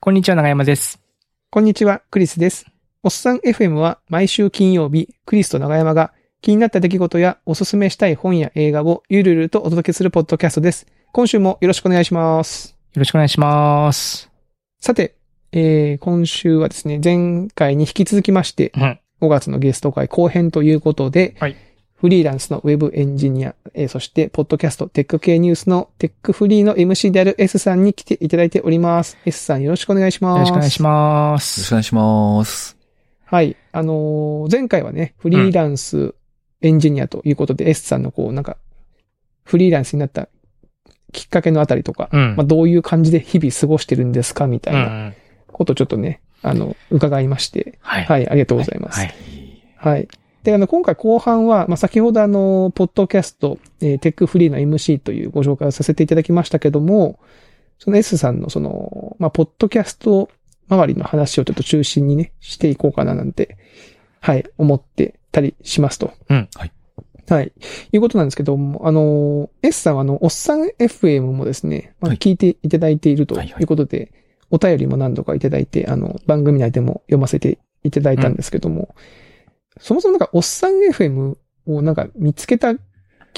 こんにちは、長山です。こんにちは、クリスです。おっさん FM は毎週金曜日、クリスと長山が気になった出来事やおすすめしたい本や映画をゆるゆるとお届けするポッドキャストです。今週もよろしくお願いします。よろしくお願いします。さて、えー、今週はですね、前回に引き続きまして、うん。5月のゲスト会後編ということで、はいフリーランスのウェブエンジニア、えーそして、ポッドキャスト、テック系ニュースのテックフリーの MC である S さんに来ていただいております。S さんよろしくお願いします。よろしくお願いしまよろしくす。お願いします。はい。あのー前回はね、フリーランスエンジニアということで、S さんのこう、なんか、フリーランスになったきっかけのあたりとか、うん。まあ、どういう感じで日々過ごしてるんですかみたいうんう。なんことをちょっとね、あの、伺いまして、はい。はい、ありがとうございます。はい。はい。で、あの、今回後半は、まあ、先ほどあの、ポッドキャスト、えーテックフリーの MC というご紹介をさせていただきましたけども、その S さんのその、まあ、ポッドキャスト周りの話をちょっと中心にね、していこうかななんて、はい、思ってたりしますと。うんはい。はい。いうことなんですけども、あの、S さんはあの、おっさん FM もですね、まあ、はい聞いていただいているとはいはいいうことで、お便りも何度かいただいて、あの、番組内でも読ませていただいたんですけども、そもそもなんか、おっさん FM をなんか見つけたき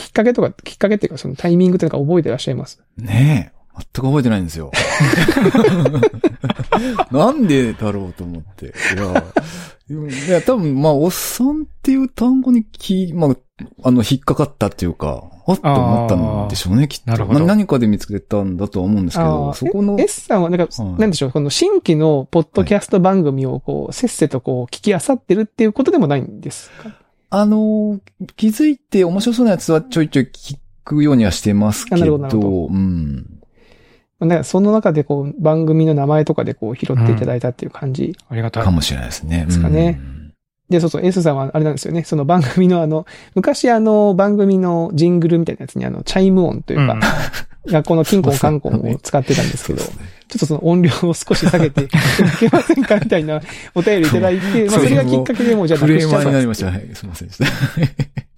っかけとか、きっかけっていうか、そのタイミングとか覚えてらっしゃいます？ねえ。全く覚えてないんですよ。なんでだろうと思って。いや、いや多分、まあ、おっさんっていう単語にき、まあ、あの、引っかかったっていうか、あっと思ったんでしょうね、きっと。なるほどな何かで見つけたんだとは思うんですけあど、ーそこの、S さんはなんか、はいなんでしょう、この新規のポッドキャスト番組をこう、せっせとこう、聞き漁ってるっていうことでもないんですか？あの、気づいて面白そうなやつはちょいちょい聞くようにはしてますけあなるど、ほどなるほうん。なんかその中でこう、番組の名前とかでこう、拾っていただいたっていう感じ。ありがたいか。もしれないですね。ですかねうんで、そうそう、S さんはあれなんですよね。その番組のあの、昔あの、番組のジングルみたいなやつにあの、チャイム音というか、うん学校のキンコンカンコンを使ってたんですけど、ちょっとその音量を少し下げて いけませんかみたいなお便りいただいて、まあそれがきっかけでもうじゃあなくしちゃったになりました。はい、すいませんでした。い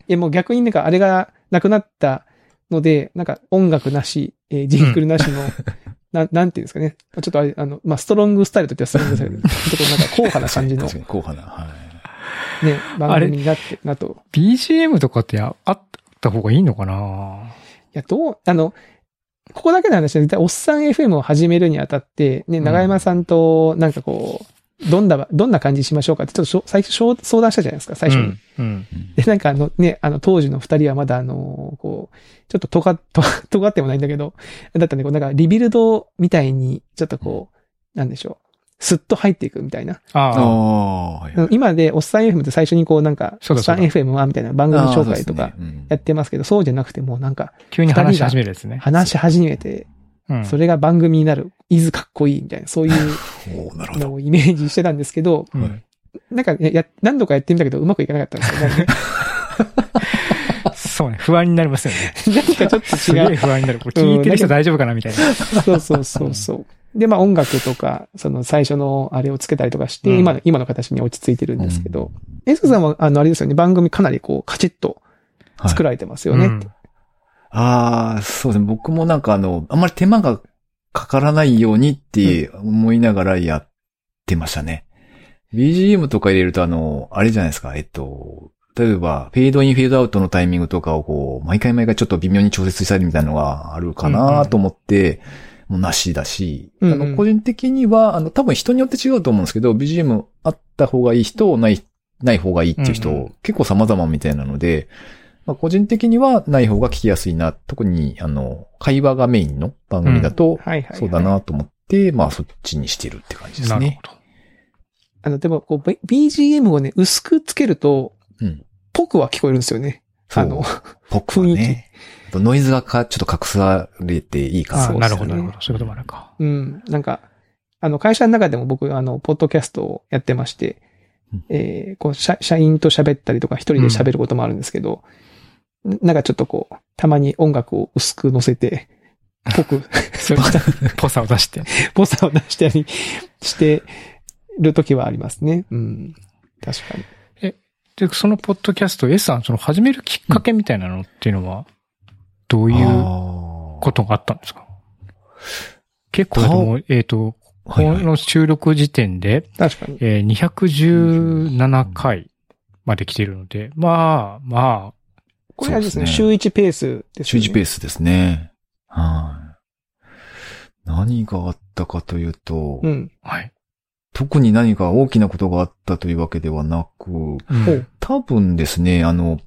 やもう逆になんかあれがなくなったので、なんか音楽なし、えージングルなしの、ななんていうんですかね。ちょっとあれ、あの、まあ、ストロングスタイルと言ってはするんですけど、ちょっとこうなんか硬派な感じの確かに、硬派な。はい。ね、番組になってるなと。BGM とかってああった方がいいのかな？いや、どう、あの、ここだけの話は、おっさん FM を始めるにあたって、ね、ん長山さんと、なんかこう、どんな、どんな感じにしましょうかって、ちょっと最初相談したじゃないですか、最初に。うん。うん。で、なんかあのね、あの当時の二人はまだあの、こう、ちょっと尖尖ってもないんだけど、だったんで、こうなんかリビルドみたいに、ちょっとこう、なんでしょう、スッと入っていくみたいな。ああ。今で、おっさん FM って最初にこうなんか、おっさそうだそうんだ FM はみたいな番組紹介とかやってますけど、そうじゃなくてもうなんか、急に話し始めるやつね。話し始めて、うん。それが番組になる、いずかっこいいみたいな、そういう。のをイメージしてたんですけど、うんなんかね、や、何度かやってみたけど、うまくいかなかったんですよ。なんかそうね。不安になりますよね。なんかちょっとすげえ違う。不安になる。これ聞いてる人大丈夫かなみたいな。そうそうそうそう。で、まあ音楽とか、その最初のあれをつけたりとかして、うん今の、今の形に落ち着いてるんですけど、エスクさんは、あの、あれですよね、番組かなりこう、カチッと作らられてますよね。うんああ、そうですね。僕もなんかあの、あんまり手間がかからないようにって思いながらやってましたね。BGM とか入れるとあの、あれじゃないですか。えっと、例えば、フェードイン、フェードアウトのタイミングとかをこう、毎回毎回ちょっと微妙に調節したりみたいなのがあるかなと思って、もうなしだし、うんうんあの、個人的には、あの、多分人によって違うと思うんですけど、BGM あった方がいい人、ない、ない方がいいっていう人、うんうん結構様々みたいなので、まあ、個人的にはない方が聞きやすいな。特に、あの、会話がメインの番組だと。そうだ。なと思って、まあそっちにしてるって感じですね。なるほど。あの、でも、こう、B- BGM をね、薄くつけると、うん。ぽくは聞こえるんですよね。あの、僕はね。あとノイズがかちょっと隠されていいかそうですねなるほど、なるほど。そういうこともあるか。うん、なんか、あの、会社の中でも僕、あの、ポッドキャストをやってまして、うんえー、こう、社、社員と喋ったりとか、一人で喋ることもあるんですけど、なんかちょっとこう、たまに音楽を薄く乗せて、ぽく、そうした、ぽさを出して。ぽさを出したりしてる時はありますね。うん。確かに。で、そのポッドキャスト、S さん、その始めるきっかけみたいなのっていうのは、どういうあーことがあったんですか？結構でも、えっ、と、はいはいこの収録時点で、確かに。えー217回まで来てるので、まあ、まこれはですね、週1ペースですね。1ペースですね。はい。何があったかというと、うん。あ、はい。特に何か大きなことがあったというわけではなく、うん多分ですね、あの、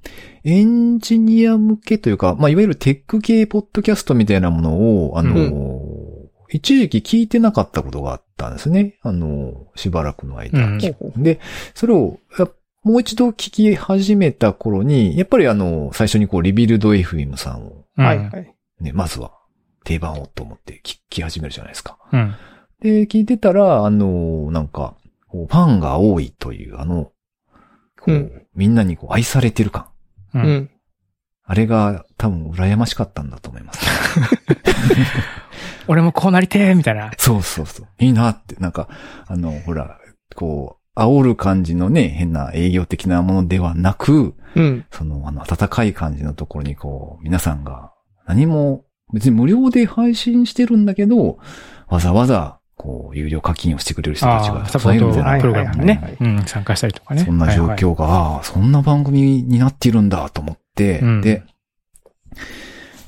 エンジニア向けというか、まあ、いわゆるテック系ポッドキャストみたいなものを、あの、う一時期聞いてなかったことがあったんですね。あの、しばらくの間。うんで、それを、やもう一度聞き始めた頃に、やっぱりあの、最初にこう、リビルド FM さんを、はいはい。ね、まずは定番をと思って聞き始めるじゃないですか。うん。で、聞いてたら、あの、なんか、こうファンが多いという、あの、こううんみんなにこう愛されてる感。う。うんん。あれが多分羨ましかったんだと思います。俺もこうなりてーみたいな。そうそうそう。いいなって、なんか、あの、ほら、こう、煽る感じのね、変な営業的なものではなく、うん。その、あの、温かい感じのところにこう、皆さんが何も、別に無料で配信してるんだけど、わざわざ、こう、有料課金をしてくれる人たちがああ、サポーたくさんいるみたい？プログラムにね、うん、参加したりとかね。そんな状はいはい況が、ああ、そんな番組になっているんだと思って、うんで、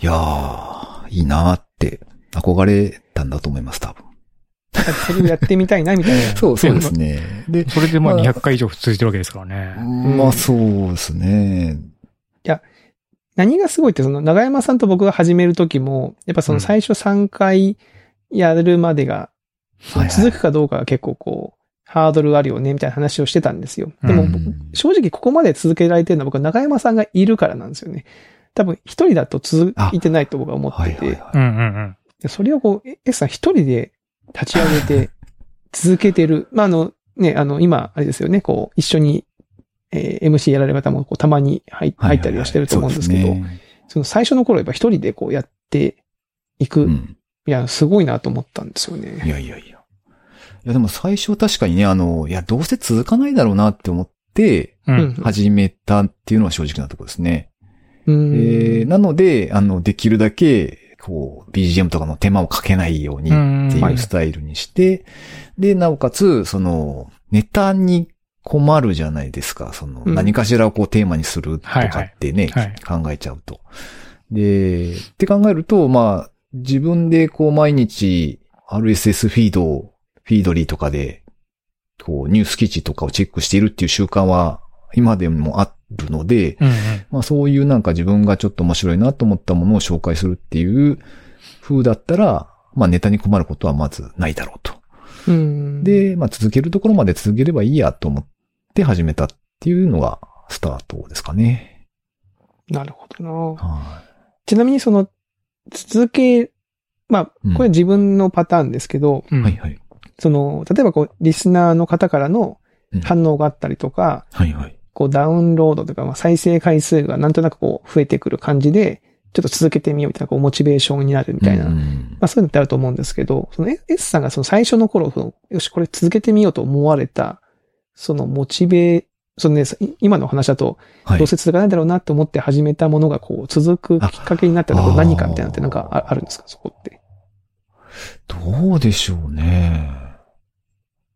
いやー、いいなーって憧れたんだと思います、多分。それをやってみたいな、みたいな。そう、そうですね。で、それでまあまあ200回以上続いてるわけですからね。まあそうですね。何がすごいって、その、長山さんと僕が始めるときも、やっぱその最初3回やるまでが、続くかどうかが結構こう、ハードルあるよね、みたいな話をしてたんですよ。でも、正直ここまで続けられてるのは僕は長山さんがいるからなんですよね。多分一人だと続いてないと僕は思ってて、それをこう、え S さん一人で立ち上げて 続けてる。まあ、あの、ね、あの、今、あれですよね、こう、一緒に、えー MC やられる方もこうたまに入ったりはしてると思うんですけど、その最初の頃やっぱ一人でこうやっていく。いうん。や、すごいなと思ったんですよね。いやいやいや。いやでも最初確かにね、あの、いや、どうせ続かないだろうなって思って。始めたっていうのは正直なところですね。うん。えーなので、あの、できるだけ、こう、BGM とかの手間をかけないようにうんっていうスタイルにして、で、なおかつ、その、ネタに困るじゃないですか。その、うん何かしらをこうテーマにするとかってね、はいはい考えちゃうと。で、って考えると、まあ、自分でこう毎日 RSS フィードを、フィードリーとかで、こう、ニュース記事とかをチェックしているっていう習慣は、今でもあるので、うんうん。まあそういうなんか自分がちょっと面白いなと思ったものを紹介するっていう風だったら、まあネタに困ることはまずないだろうと。うん。、で、まあ続けるところまで続ければいいやと思って始めたっていうのがスタートですかね。なるほどな。はちなみにその、続け、まうんあ、これ自分のパターンですけど、うんい。はいはい。その、例えばこう、リスナーの方からのうん反応があったりとか、はいはい。こう、ダウンロードとか、まあ、再生回数がなんとなくこう、増えてくる感じで、ちょっと続けてみようみたいな、こう、モチベーションになるみたいな。まうんあ、そういうのってあると思うんですけど、その S さんがその最初の頃、そのよし、これ続けてみようと思われた、そのモチベ、そのね、い今のお話だと、はいどうせ続かないだろうなって思って始めたものが、こう、続くきっかけになったのはあ何かみたいなのってなんかああるんですか？そこって。どうでしょうね。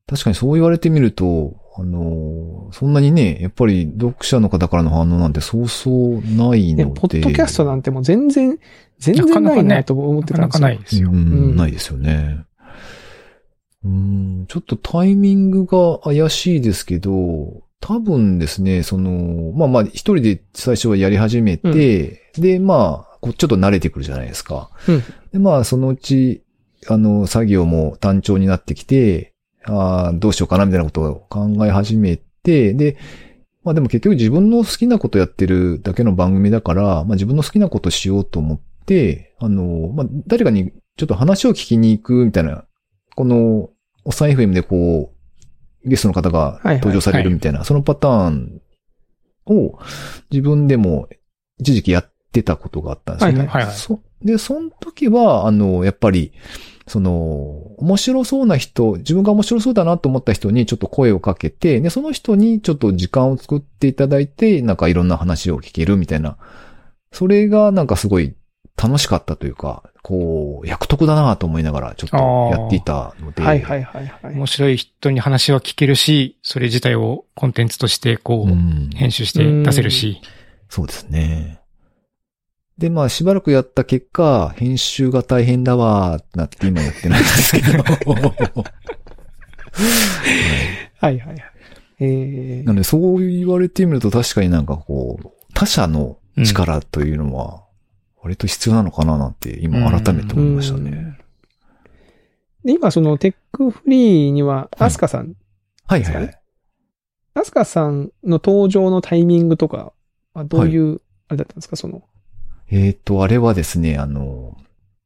確かにそう言われてみると、あの、そんなにね、やっぱり読者の方からの反応なんてそうそうないね、ので。ポッドキャストなんてもう全然、全然ないなと思ってたんですよ。なかなかないですよ。うんうんないですよね。うん、ちょっとタイミングが怪しいですけど、多分ですね、その、まあまあ、一人で最初はやり始めて、で、まあ、ちょっと慣れてくるじゃないですか。うんで、まあ、そのうち、あの、作業も単調になってきて、ああ、どうしようかな、みたいなことを考え始めて、で、まあでも結局自分の好きなことやってるだけの番組だから、まあ自分の好きなことしようと思って、あの、まあ誰かにちょっと話を聞きに行くみたいな、この、おさん FM でこう、ゲストの方が登場されるみたいな、そのパターンを自分でも一時期やってたことがあったんですよね。はいはいはいそで、その時は、あの、やっぱり、その、面白そうな人、自分が面白そうだなと思った人にちょっと声をかけて、で、その人にちょっと時間を作っていただいて、なんかいろんな話を聞けるみたいな。それがなんかすごい楽しかったというか、こう、役得だなと思いながらちょっとやっていたので。はいはいはいはい。面白い人に話は聞けるし、それ自体をコンテンツとしてこう、うん編集して出せるし。そうですね。で、まあ、しばらくやった結果、編集が大変だわーってなって今やってないんですけど。はいはいはい。えなので、そう言われてみると確かになんかこう、他者の力というのは、割と必要なのかななんて、今改めてー、思いましたね。うんで今そのテックフリーには、はいアスカさん、はいはいはい。アスカさんの登場のタイミングとかはどういう、あれだったんですか、その。えっ、と、あれはですね、あの、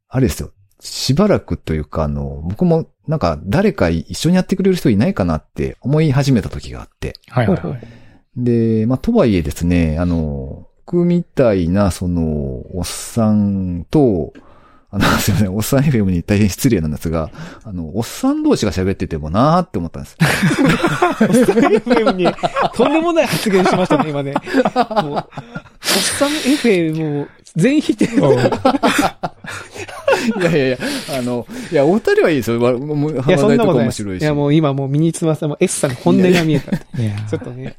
あれですよ。しばらくというか、あの、僕もなんか誰か一緒にやってくれる人いないかなって思い始めた時があって。はいはいはい。で、まあ、とはいえですね、あの、僕みたいな、その、おっさんと、あの、すいません、おっさん FM に大変失礼なんですが、あの、おっさん同士が喋っててもなーって思ったんです。FM に、とんでもない発言しましたね、今ね。もう、おっさん FM を全否定。いやいやいや、あの、いや、お二人はいいですよ。わもういや、そんなこと面白いし。いや、もう今もう身につまさんも S さんの本音が見えた。ちょっとね。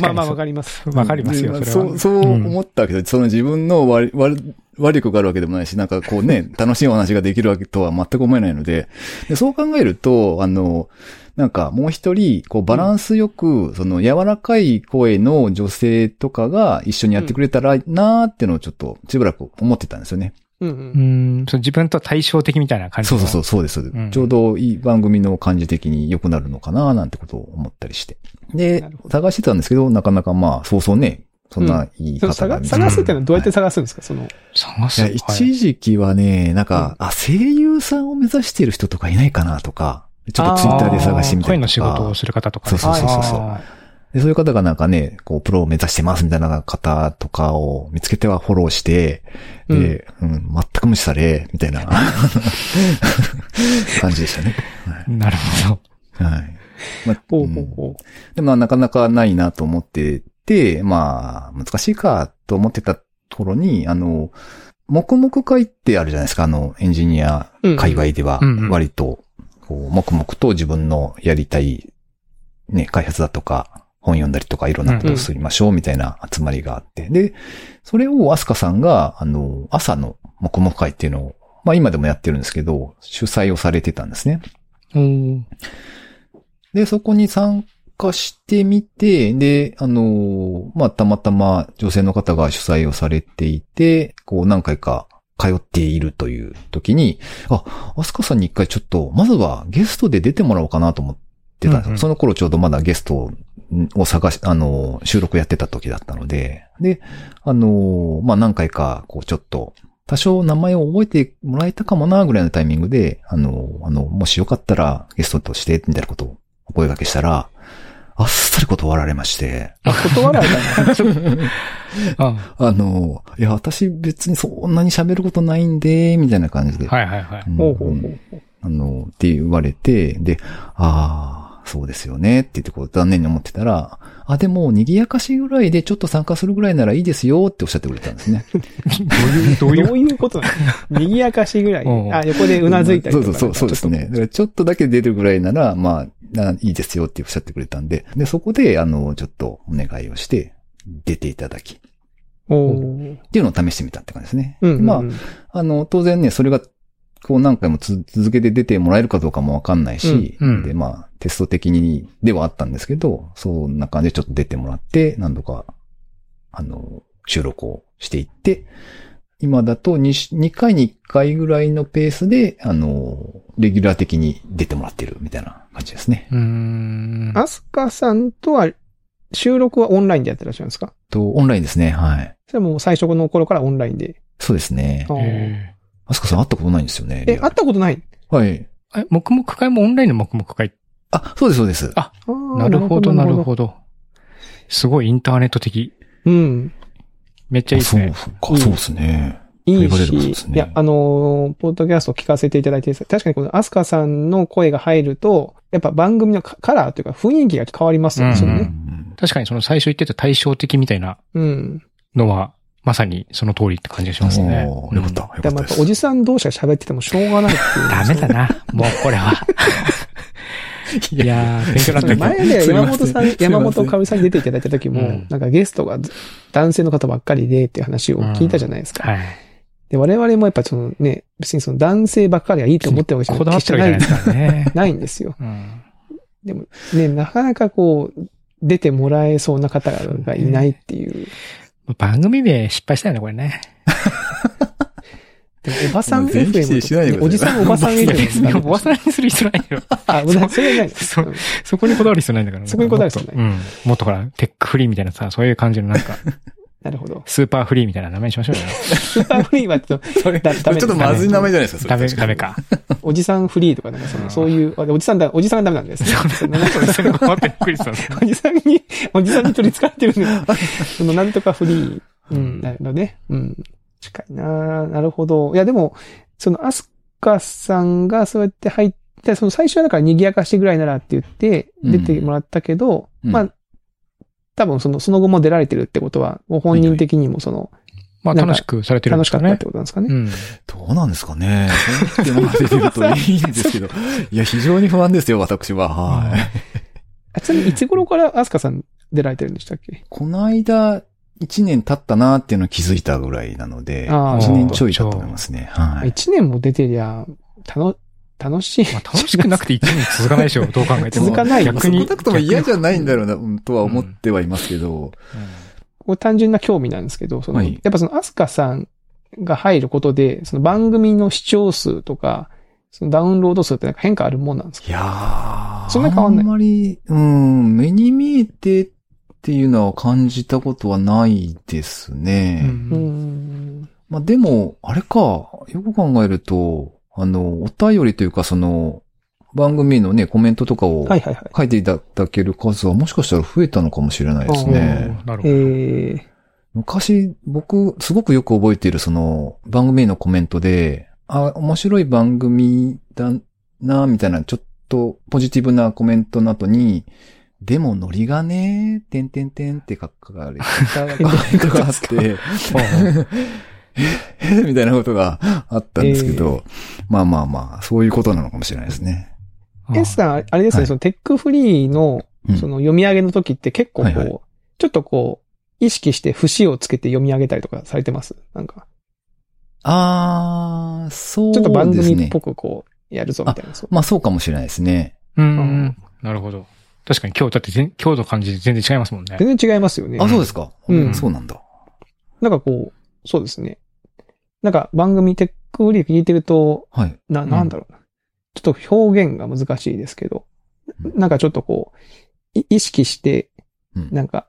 まあまあわかります。わかりますよ、でそう、そう思ったけど、その自分の悪、悪、悪い子があるわけでもないし、なんかこうね、楽しいお話ができるわけとは全く思えないので、でそう考えると、あの、なんかもう一人、こうバランスよく、その柔らかい声の女性とかが一緒にやってくれたらなーってのをちょっとしばらく思ってたんですよね。うんう。うんん、そう自分と対照的みたいな感じ。そうそうそう、そうです。んちょうどいい番組の感じ的に良くなるのかななんてことを思ったりして。で探してたんですけど、なかなかまあ、そうそうね、そんないい方が探探すってのはどうやって探すんですか、その。探す。いや、はい一時期はね、なんか、あ、声優さんを目指してる人とかいないかなとか、ちょっとツイッターで探してみた声のりとか。仕事をする方とかね。そうそうそうそうあでそういう方がなんかね、こう、プロを目指してますみたいな方とかを見つけてはフォローして、で、うん、全く無視され、みたいな。感じでしたね。ーなるほど。はい。まあほううんほう。ほでもなかなかないなと思ってて、まあ、難しいかと思ってた頃に、あの、黙々会ってあるじゃないですか、あの、エンジニア界隈ではうんうん、割と、こう、黙々と自分のやりたい、ね、開発だとか、本読んだりとかいろんなことをすりましょうみたいな集まりがあって。で、それをアスカさんが、あの、朝の黙々会っていうのを、まあ今でもやってるんですけど、主催をされてたんですね。うん。で、そこに参加してみて、で、あのーまあ、たまたま女性の方が主催をされていて、こう何回か通っているという時に、あ、アスカさんに一回ちょっと、まずはゲストで出てもらおうかなと思ってたんですよ。うんうんその頃ちょうどまだゲストを探し、あのー収録やってた時だったので、で、あのーまあ、何回か、こうちょっと、多少名前を覚えてもらえたかもな、ぐらいのタイミングで、あの、あの、もしよかったらゲストとして、みたいなことをお声掛けしたら、あっさり断られまして、あ、断られたんだ。ああの、いや、私別にそんなに喋ることないんで、みたいな感じで。はいはいはい。うんほうほうほう。あの、って言われて、で、ああ、そうですよね、って言ってこう残念に思ってたら、あ、でも、賑やかしぐらいでちょっと参加するぐらいならいいですよっておっしゃってくれたんですね。どういう、どういう？どういうことなの？賑やかしぐらい。うんあ、横でうなずいたりとか。そうそうそうそうですね。だからちょっとだけ出るぐらいなら、まあ、ないいですよっておっしゃってくれたんで、で、そこで、あの、ちょっとお願いをして、出ていただき、っおーていうのを試してみたって感じですね。うんうんうん。まあ、あの、当然ね、それが、こう何回もつ続けて出てもらえるかどうかもわかんないし、うんうんで、まあ、テスト的にではあったんですけど、そんな感じでちょっと出てもらって、何度か、あの、収録をしていって、今だと 2, 2回に1回ぐらいのペースで、あの、レギュラー的に出てもらってるみたいな感じですね。うーん。アスカさんとは、収録はオンラインでやってらっしゃるんですか？と、オンラインですね。はい。それはもう最初の頃からオンラインで。そうですねあ。ーえあすかさん会ったことないんですよね。え、会ったことない？はい。ーえ、黙々会もオンラインの黙々会？あ、そうです、そうです。あなるほど、なるど。ほど。すごいインターネット的。うん。めっちゃいいですね。そうか、そうですね。いいし、ですねいや、あのーポッドキャスト聞かせていただいて、確かにこのアスカさんの声が入ると、やっぱ番組のカカラーというか雰囲気が変わりますよね、うん。うん確かにその最初言ってた対照的みたいなうん。のはまさにその通りって感じがしますね。よかった。でもやっぱ。おじさん同士が喋っててもしょうがないっていう。ダメだな。もうこれは。いやー、勉強になった前で山本さん、山本かおる。りさんに出ていただいた時も、うんなんかゲストが男性の方ばっかりでっていう話を聞いたじゃないですか。はい。で、我々もやっぱそのね、別にその男性ばっかりがいいと思ってるわけじゃこだわってるわけないですからね。ないんですよ。うん。でもね、なかなかこう、出てもらえそうな方がいないっていう。番組名失敗したよね、これね。でもおばさん FM くださいおじさんおばさん FM おばさんにする必要ないよ。あ、おばさんそれはないの そそこにこだわる必要ないんだから。そこにこだわる必要ないうん。もっとほら、テックフリーみたいなさ、そういう感じのなんか、なるほど。スーパーフリーみたいな名前にしましょうよ。スーパーフリーはちょっと、それ、だダメちょっとまずい名前じゃないですか、それダメ、ダメ。か。おじさんフリーとかなんかその、うんそういう、あおじさんだ、おじさんがダメなんですね。そのなんかそれ困ってびっくりしたんですおじさんに、おじさんに取り憑かれてるんです。その、なんとかフリー。うん、なるほどね。うん。近いななるほど。いや、でも、その、アスカさんがそうやって入って、その最初はだから賑やかしぐらいならって言って、出てもらったけど、うんまあ、多分その、その後も出られてるってことは、ご本人的にもその、まあ楽しくされてるんですかね楽しかったって。ことなんですかね。うん。どうなんですかね。そう言ってもらえてるといいんですけど。いや、非常に不安ですよ、私は。はい。あちなみにいつ頃からアスカさん出られてるんでしたっけ？この間、一年経ったなっていうのを気づいたぐらいなので、一年ちょいだと思いますね。はい。一年も出てりゃ、たの、楽しい。まあ楽しくなくて一年続かないでしょ、どう考えても。続かない逆に。少なくとも嫌じゃないんだろうな、うんとは思ってはいますけど。こう単純な興味なんですけど、その、はいやっぱそのアスカさんが入ることで、その番組の視聴数とか、そのダウンロード数ってなんか変化あるもんなんですか？いやー。そんな変わんないあんまり、うん、目に見えてっていうのは感じたことはないですうね。う。ん。まあでも、あれか、よく考えると、あの、お便りというかその、番組のね、コメントとかをはいはいはい。書いていただける数はもしかしたら増えたのかもしれないですね。なるほど。えー、昔、僕、すごくよく覚えているその、番組へのコメントで、あ、面白い番組だな、みたいな、ちょっとポジティブなコメントの後に、でもノリがね、てんてんてんって書かれたコメントがあって、えみたいなことがあったんですけど、まあまあまあ、そういうことなのかもしれないですね。あ S さん、あれですね、はいそのテックフリーのうん、その読み上げの時って結構こう、はいはいちょっとこう、意識して節をつけて読み上げたりとかされてます？なんか、あー、そうちょっと番ですね組っぽ。くこう、やるぞみたいな。そうまあそうかもしれないですね。うん。なるほど。確かに今日、だって全今日の感じ全然違いますもんね。全然違いますよね。あ、そうですか。うんそうなんだ。なんかこう、そうですね。なんか番組テックフリー聞いてると、はい。な、なんだろうな。ちょっと表現が難しいですけど、うんなんかちょっとこう、い意識して、うんなんか、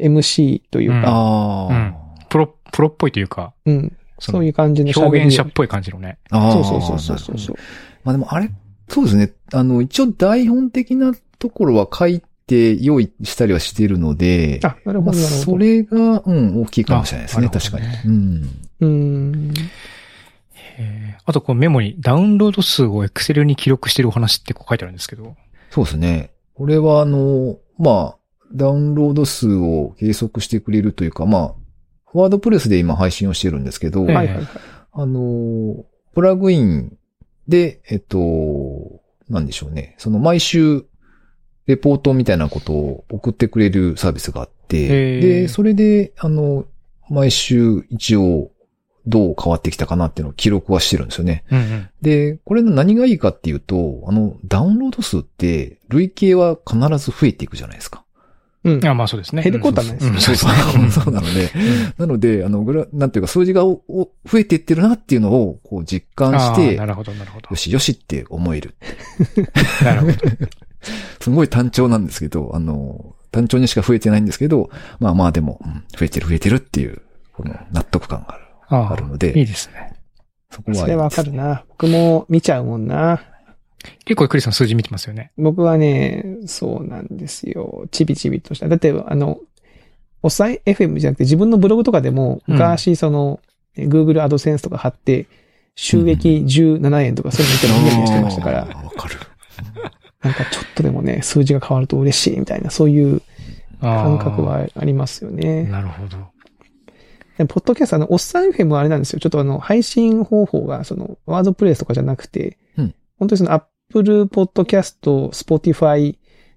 MC というか、あうんプロ、プロっぽいというか、うん、そういう感じの表現者っぽい感じのね。あ。ああ。そうそうそうそうそう。まあでもあれ、そうですね。あの、一応台本的なところは書いて用意したりはしてるので、あ、なるまあ、ほど、なるほそど。れが、うん、大きいかもしれないですね。あなる確かに。うん。うーん。へーあと、こうメモにダウンロード数を Excel に記録してるお話ってこう書いてあるんですけど。そうですね。これはあの、まあ、ダウンロード数を計測してくれるというか、まあ、ワードプレスで今配信をしてるんですけど、ええはいはいはい。あの、プラグインで、えっと、なんでしょうね。その毎週、レポートみたいなことを送ってくれるサービスがあって、で、それで、あの、毎週一応、どう変わってきたかなっていうのを記録はしてるんですよね。うんうん。で、これの何がいいかっていうと、あの、ダウンロード数って、累計は必ず増えていくじゃないですか。うん。あ、まあそうですね。減ることはないですうんそうそう。そうなので、なので、あの、グラ、なんていうか、数字がおお増えていってるなっていうのを、こう、実感してな、るほど、なるほどよ。しよしって思える。なるほど。すごい単調なんですけど、あの、単調にしか増えてないんですけど、まあまあでも、うん増えてる増えてるっていう、この納得感があるああるのでいいですね。そこは。それわかる。な。僕も見ちゃうもんな。結構クリスさん数字見てますよね。僕はね、そうなんですよ。ちびちびとした。だって、あの、おさい FM じゃなくて自分のブログとかでも、うん昔その、え Google アドセンスとか貼って、収益17円とかそういうの見てもニヤニヤしてましたから、わかる。なんかちょっとでもね、数字が変わると嬉しいみたいな、そういう感覚あはありますよーね。なるほど。でポッドキャスト、あの、おっさん FM はあれなんですよ。ちょっとあの、配信方法が、その、ワードプレスとかじゃなくて、うん本当にその、Apple Podcast、Spotify、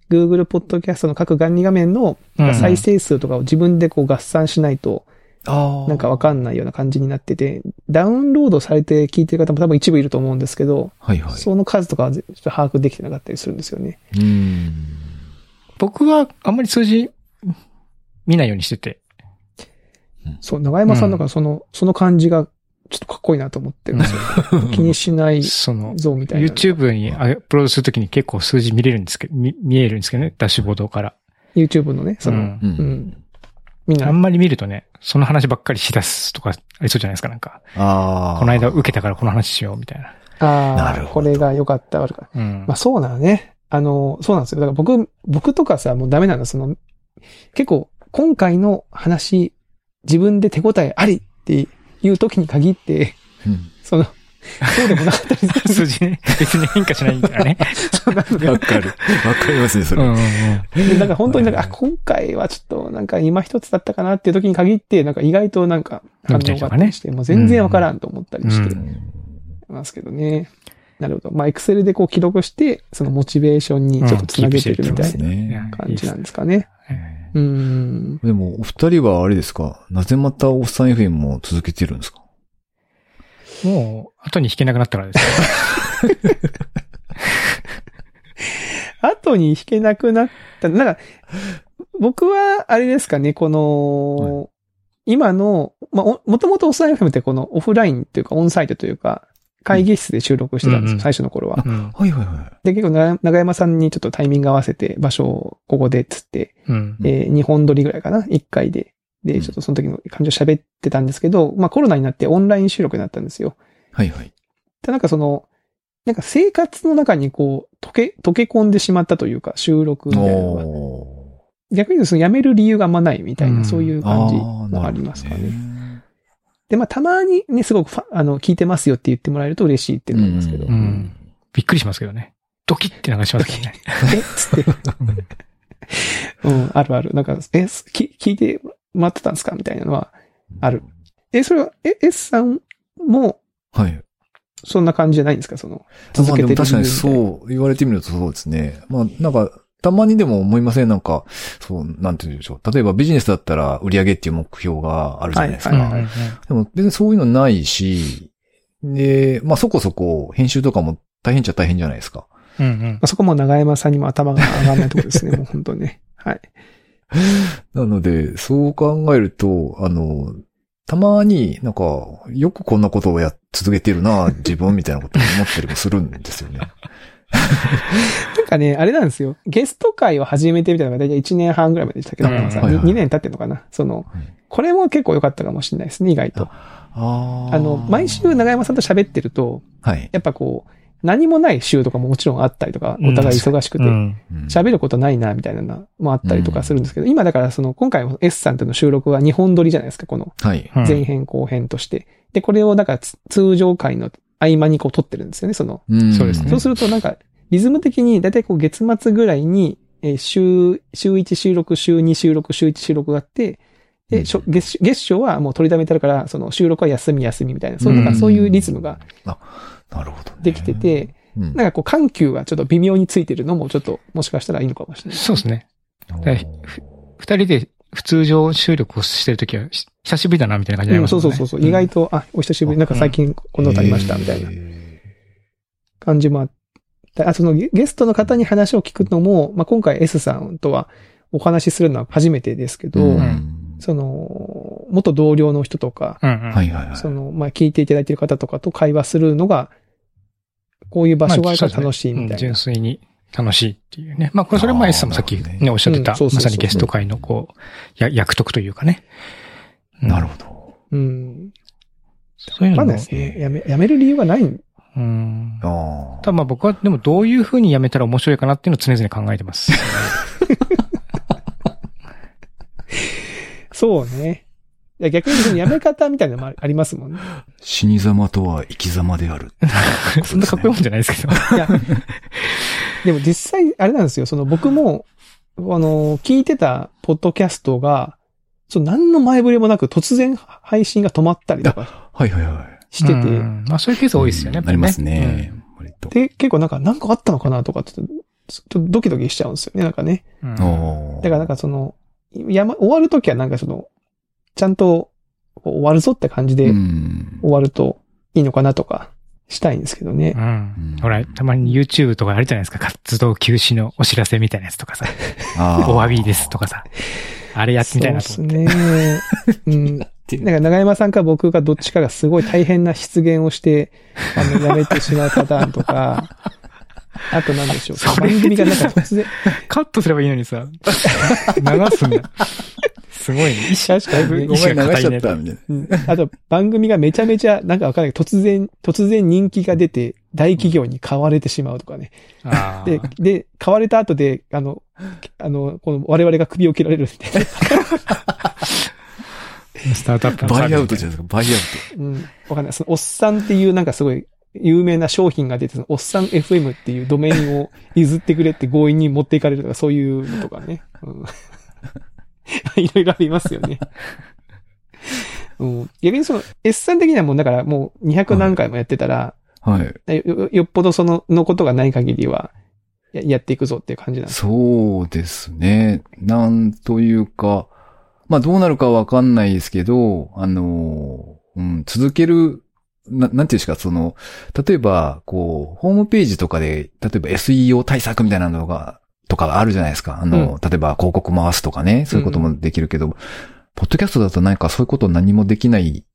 Google Podcast の各管理画面のうん再生数とかを自分でこう合算しないと、ああ。なんかわかんないような感じになってて、ダウンロードされて聞いてる方も多分一部いると思うんですけど、はいはい。その数とかはちょっと把握できてなかったりするんですよね。うーん。僕はあんまり数字見ないようにしてて。そう、長山さんだからその、その感じがちょっとかっこいいなと思ってるんですよ。気にしないその、ぞみたいな。YouTube にアップロードするときに結構数字見れるんですけど、見見えるんですけどね、ダッシュボードから。YouTube のね、その、うんう。うんん。みんな、あんまり見るとね、その話ばっかりしだすとかありそうじゃないですか、なんか。ああ。この間受けたからこの話しよう、みたいな。ああ、なるほどこれが良かった、悪かった。うん。まあそうなのね。あの、そうなんですよ。だから僕、僕とかさ、もうダメなの。その、結構、今回の話、自分で手応えありっていう時に限って、うん。その、そうでもなかったりする。数字ね、別に変化しないんだよね。そうなのでわかる。わかりますね、それ。うんうんうん。で、なんか本当になんか、はいあ、今回はちょっとなんか今一つだったかなっていう時に限って、なんか意外となんか反応があったりして、もう全然わからんと思ったりしてうますけどね。なるほど。まあ、エクセルでこう記録して、そのモチベーションにちょっとつなげてるみたいなね。感じなんですかね。えうーん。でも、お二人はあれですか？なぜまたおっさん FM も続けてるんですか？ーもう、後に引けなくなったからですよ。後に弾けなくなった。なんか、僕は、あれですかね、この、今の、まあ、おもともとオス FM ってこのオフラインっていうかオンサイトというか、会議室で収録してたんですよ、うんうん最初の頃は。うん。はいはいはで、結構長長山さんにちょっとタイミング合わせて場所をここでっつって、うん。えー、2本撮りぐらいかな ?1 回で。で、うんちょっとその時の感じを喋ってたんですけど、まあコロナになってオンライン収録になったんですよ。い。はいはい。で、なんかその、なんか生活の中にこう、溶け、溶け込んでしまったというか、収録みたいなのが。お逆に言うとその辞める理由があんまないみたいな、うんそういうー感じもありますかね。で、まあたまにね、すごくファあの、聞いてますよって言ってもらえると嬉しいっていうのがありますけど。ううんびっくりしますけどね。ドキって流しますけどね。え？っつって。うん、あるある。なんか、え、すき聞いてもらってたんですか？みたいなのはある。え、それは、え、S さんも、はい。そんな感じじゃないんですか？その、まあ続けてるでも確かにそう言われてみるとそうですね。まあなんか、たまにでも思いません？なんか、そう、なんて言うんでしょう。例えばビジネスだったら売り上げっていう目標があるじゃないですか。はいはいでも別にそういうのないし、で、まあそこそこ編集とかも大変っちゃ大変じゃないですか。うんうんまあ、そこも長山さんにも頭が上がらないところですね。もう本当にね。はい。なので、そう考えると、あの、たまになんか、よくこんなことをや、続けてるな、自分みたいなことを思ったりもするんですよね。なんかね、あれなんですよ。ゲスト会を始めてみたいなのが大体1年半ぐらいまででしたけど、うん。長山さんはいはい。2年経ってんのかな。その、これも結構良かったかもしれないですね、意外と。ああの、毎週長山さんと喋ってると、はい。やっぱこう、何もない週とかももちろんあったりとか、お互い忙しくて、うん。喋ることないな、みたいなのもあったりとかするんですけど、今だからその、今回も S さんとの収録は2本撮りじゃないですか、この。前編後編として。で、これをだからつ通常回の合間にこう撮ってるんですよね、その。ん。そうですね。そうするとなんか、リズム的にだいたいこう月末ぐらいに、えー週、週1収録、週2収録、週1収録があって、で、しょ月、月賞はもう取りだめてあるから、その収録は休み休みみたいな、そういう、なん。かそういうリズムがなるほど、ね。できてて、うん、なんかこう緩急がちょっと微妙についてるのもちょっともしかしたらいいのかもしれない。そうですね。二人で普通常収録をしてるときは、し久しぶりだな、みたいな感じになりうん、ますもね。そうんそうそうそう、意外と、あ、お久しぶり、なんか最近こんなことありました、みたいな。へ感じもあって、あ、そのゲゲストの方に話を聞くのも、まあ、今回 S さんとはお話しするのは初めてですけど、ーううんんその、元同僚の人とか、うんうん。はいはいはい。その、まあ、聞いていただいている方とかと会話するのが、こういう場所があるから楽しいみたいな。まあねうん純粋に楽しいっていうね。まあ、これ、それも S さんもさっきね、おっしゃってた、うんそうそうそうまさにゲスト会のこう、や、役得というかね。うんなるほど。うん。そういうのね。やめ、やめる理由がない。うん。ああ。ただまあ僕はでもどういう風にやめたら面白いかなっていうのを常々考えてます。そうね。いや逆にそのやめ方みたいなのもあありますもんね。死に様とは生き様である。そんなかっこいいもんじゃないですけど。いや、でも実際、あれなんですよ。その僕も、あの、聞いてたポッドキャストが、そう、何の前触れもなく突然配信が止まったりとかはいはいはい。してて、うんまあそういうケース多いですよね。やっぱりなりますね。で、結構なんか、なんかあったのかなとかって、ちょっとドキドキしちゃうんですよね、なんかね。うんだからなんかその、山、終わるときはなんかその、ちゃんと終わるぞって感じでうん終わるといいのかなとかしたいんですけどね。うん。ほら、たまに YouTube とかあるじゃないですか。活動休止のお知らせみたいなやつとかさ。お詫びですとかさ。あれやってみたいなと思って。そうですね。うん。なんか長山さんか僕かどっちかがすごい大変な失言をして、あの、やめてしまうパターンとか、あとなんでしょう。番組がなんか突然、カットすればいいのにさ、流すんだ。すごいね。確かにね意志ごめん、流しちゃった。みたいな。うんあと番組がめちゃめちゃ、なんかわかんないけど突然、突然人気が出て、大企業に買われてしまうとかね。でで、買われた後で、あの、あの、この我々が首を切られるんで、スタートアップのバイアウトじゃないですか、バイアウうん、わかんない。その、おっさんっていうなんかすごい有名な商品が出て、そのおっさん FM っていうドメインを譲ってくれって強引に持っていかれるとか、そういうのとかね。うん、いろいろありますよね。うん、逆にその、S さん的にはもうだからもう200何回もやってたら、ト。はい。よよっぽどその、のことがない限りは、ややっていくぞっていう感じなんです。そうですね。なんというか、まあどうなるかわかんないですけど、あの、うん、続ける、ななんていうんですか、その、例えば、こう、ホームページとかで、例えば SEO 対策みたいなのが、とかあるじゃないですか。あの、例えば広告回すとかね、そういうこともできるけど、ポッドキャストだとなんかそういうこと何もできない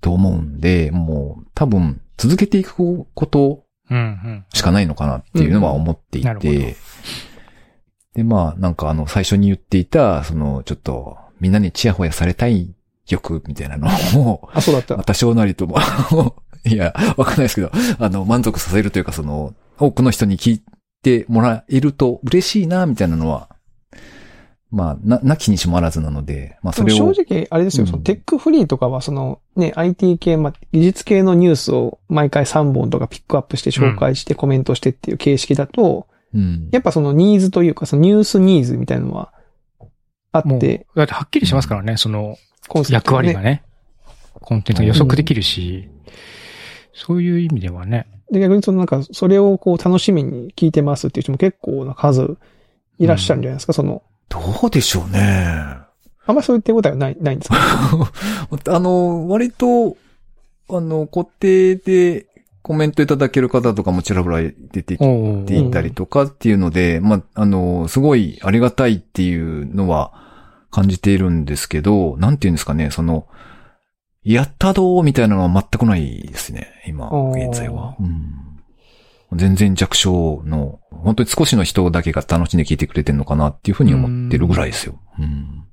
と思うんで、もう多分続けていくことうんうん。しかないのかなっていうのは思っていうんなるほどて、で、まあ、なんかあの、最初に言っていた、その、ちょっと、みんなにチヤホヤされたい欲みたいなのを、あ、そうだった。多少なりとも、いや、わかんないですけど、あの、満足させるというか、その、多くの人に聞いてもらえると嬉しいな、みたいなのは、まあ、な、なきにしもあらずなので、まあ、それを、正直、あれですよ、うんそのテックフリーとかは、そのね、IT 系、まあ、技術系のニュースを毎回3本とかピックアップして紹介してコメントしてっていう形式だと、うん。やっぱそのニーズというか、そのニュースニーズみたいなのはあって、、だってはっきりしますからね、その役トがね割がね。コンテンツが予測できるし、そういう意味ではね。で、逆にそのなんか、それをこう楽しみに聞いてますっていう人も結構な数いらっしゃるんじゃないですか、その、どうでしょうね。あんまそういったことはない、ないんですかあの、割と、あの、固定でコメントいただける方とかもちらほら出てきおていたりとかっていうので、まあ、あの、すごいありがたいっていうのは感じているんですけど、なんていうんですかね、その、やったどうみたいなのは全くないですね、今、現在は。うん全然弱小の、本当に少しの人だけが楽しんで聞いてくれてるのかなっていうふうに思ってるぐらいですよ。うん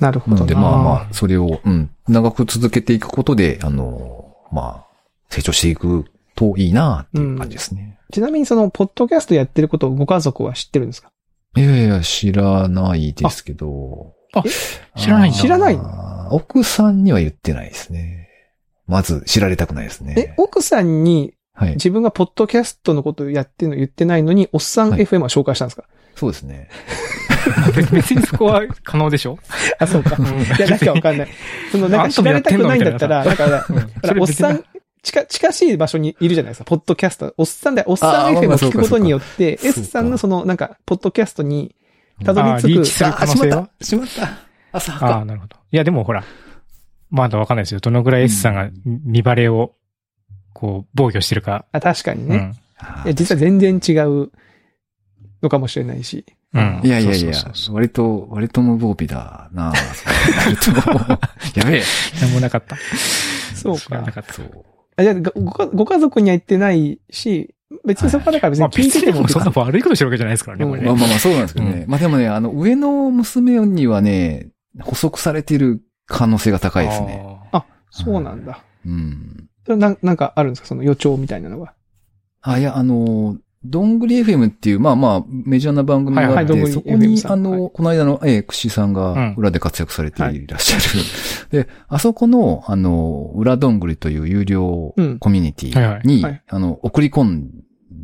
なるほどな。なので、まあまあ、それを、うん、長く続けていくことで、あの、まあ、成長していくといいなっていう感じですね。ちなみにその、ポッドキャストやってることをご家族は知ってるんですか？いやいや、知らないですけど。あ知らないんだ知らない奥さんには言ってないですね。まず、知られたくないですね。え、奥さんにはい。自分がポッドキャストのことをやってるの言ってないのに、おっさんはい FM は紹介したんですか、そうですね。別にそこは可能でしょ？あ、そうか。いや、なんかわかんない。その、なんか知られたくないんだったら、なんか、うんほらおっさん、近、近しい場所にいるじゃないですか、ポッドキャスト。おっさんで、おっさん FM を聞くことによって、S さんのその、なんか、ポッドキャストにたどあーリーり着く。チする可能性は？しまった。しまった。浅はああ、なるほど。いや、でもほら、まだわかんないですよ。どのぐらい S さんが見バレを、こう、防御してるか。あ、確かにね。うん。いや、実は全然違うのかもしれないし。うん。いやいやいやそうそうそう、割と、割と無防備だな そうなるとやべえ。なんもなかった。そうか。知らなかった。そう。あじゃあごごご家族には言ってないし、別にそこはだから別まあに聞い別にもててもそんな悪いことしてるわけじゃないですからね、うんこれね。まあまあまあそうなんですけどね。まあでもね、あの、上の娘にはね、補足されてる可能性が高いですね。あそうなんだ。うん。それななんかあるんですか？その予兆みたいなのが。あ、いや、あの、どんぐり FM っていう、まあまあ、メジャーな番組があって、そこに、あの、はい。この間の、ええ、くしさんが裏で活躍されていらっしゃる。で、あそこの、あの、裏どんぐりという有料うん。コミュニティに、はい。あの、送り込ん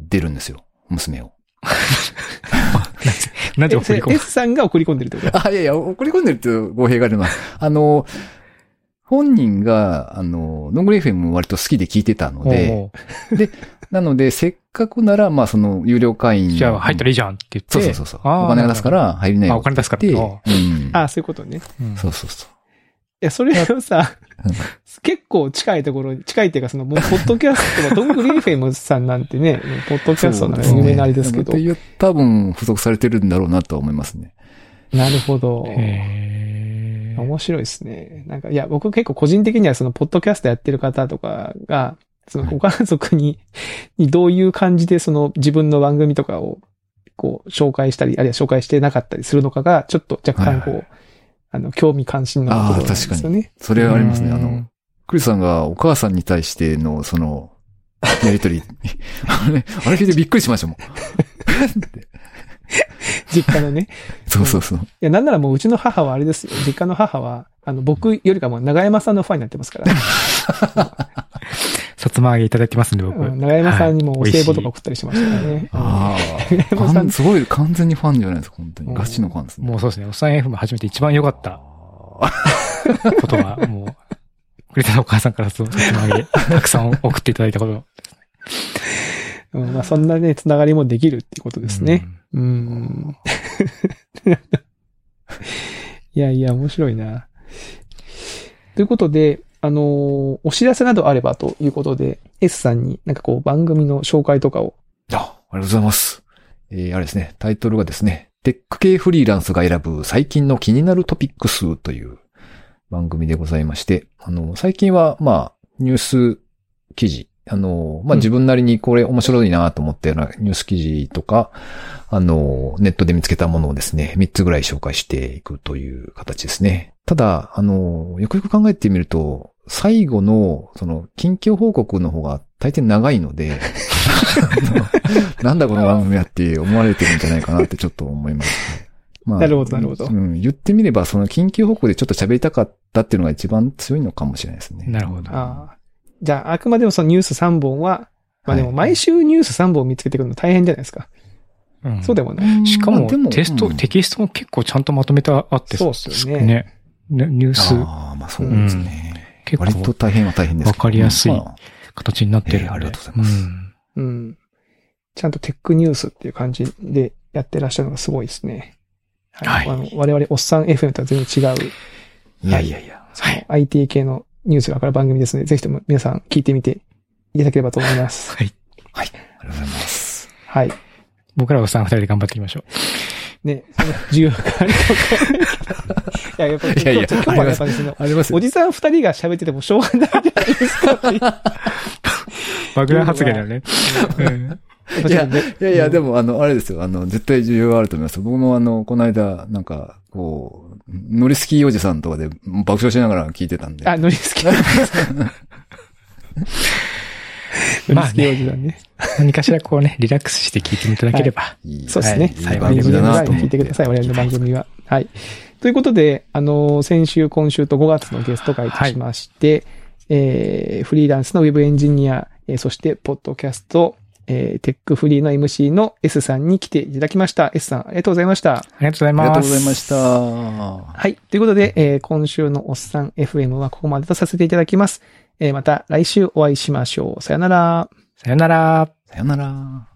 でるんですよ、娘を。なんで送り込む S さんが送り込んでるってこと？あ、いやいや、送り込んでるっていう語弊があります。あの、本人が、あの、ノングレ FM も割と好きで聞いてたので、お なので、せっかくなら、まあ、その、有料会員。ーじゃあ入ったらいいじゃんって言って。そうそうそうお金が出すから入りなよあお金出すからうん。あ、そういうことね。いうんそうそうそう。や、それをさうん、結構近いところに、近いっていうか、その、もう、ポッドキャストは、どんぐり FM さんなんてね、ポッドキャストなんか有名なあれですけど多分、付属されてるんだろうなとは思いますね。なるほど。へー面白いですね。なんか、いや、僕結構個人的にはその、ポッドキャストやってる方とかが、その、ご家族に、にどういう感じでその、自分の番組とかを、こう、紹介したり、あるいは紹介してなかったりするのかが、ちょっと若干こう、はいあの、興味関心のところなんですよね。それはありますね。うんあの、クリスさんがお母さんに対しての、その、やりとり。あれ、あれ聞いてびっくりしましたもん。実家のね。そうそうそう。いや、なんならもううちの母はあれですよ。実家の母は、あの、僕よりかも長山さんのファンになってますから。さつま揚げいただいてますんで、僕。うん長山さんにもおはい歳暮とか送ったりしましたからね。ああ。山さんかんすごい、完全にファンじゃないですか、本当に。うんガチのファンですね。もうそうですね。おっさん FM 初めて一番良かったことは、もう、クリタのお母さんからそう、さつま揚げ、たくさん送っていただいたこと。うんまあ、そんなね、つながりもできるっていうことですね。うん。いやいや、面白いな。ということで、あのーお知らせなどあればということで、S さんになんかこう番組の紹介とかを。あ、ありがとうございます。えー、あれですね、タイトルがですね、テック系フリーランスが選ぶ最近の気になるトピックスという番組でございまして、あの、最近は、まあ、ニュース記事、あの、まあ、うん自分なりにこれ面白いなと思ったようなニュース記事とか、あの、ネットで見つけたものをですね、3つぐらい紹介していくという形ですね。ただ、あの、よくよく考えてみると、最後の、その、近況報告の方が大抵長いので、なんだこの番組はって思われてるんじゃないかなってちょっと思います、ね。まなるほどなるほどうん、言ってみれば、その緊急報告でちょっと喋りたかったっていうのが一番強いのかもしれないですね。なるほど。ああ。じゃあ、あくまでもそのニュース3本は、まあでもはい毎週ニュース3本見つけてくるの大変じゃないですか。うんそうでもない。しかもテスト、うんテキストも結構ちゃんとまとめてあって、そうっすよねね。ねニュース、ああ、まあそうですね。結割と構大変は大変ですわかりやすいまあ形になってるんで。えーありがとうございますんうん。ちゃんとテックニュースっていう感じでやってらっしゃるのがすごいですね。はいあの我々、おっさん FM とは全然違う、いやいやいや。その IT 系のニュースがわかる番組ですので、ぜひとも皆さん聞いてみていただければと思います。はい。ありがとうございます。はい。僕らおっさん二人で頑張っていきましょね、その需要があるとか。いや、やっぱり、いやいや今日やっぱりその、ありますおじさん二人が喋っててもしょうがないじゃないですか。爆弾発言だよね。いやいや、でも、あの、あれですよ。あの、絶対需要あると思います。僕もあの、この間、なんか、こう、ノリスキーおじさんとかで爆笑しながら聞いてたんで。あ、ノリスケ。ノリスケおじさんね。何かしらこうね、リラックスして聞いていただければ。いいそうですね。はいいいはい。番組だなと思って。聞いてください。我々の番組は。はい。ということで、あの、先週、今週と5月のゲスト会としまして、えー、フリーランスのウェブエンジニア、えーそして、ポッドキャスト、えー、テックフリーの MC の S さんに来ていただきました。S さん、ありがとうございました。ありがとうございあります。がとうございました。はい。ということで、えー今週のおっさん FM はここまでとさせていただきます。えーまた来週お会いしましょう。さよなら。さよなら。さよなら。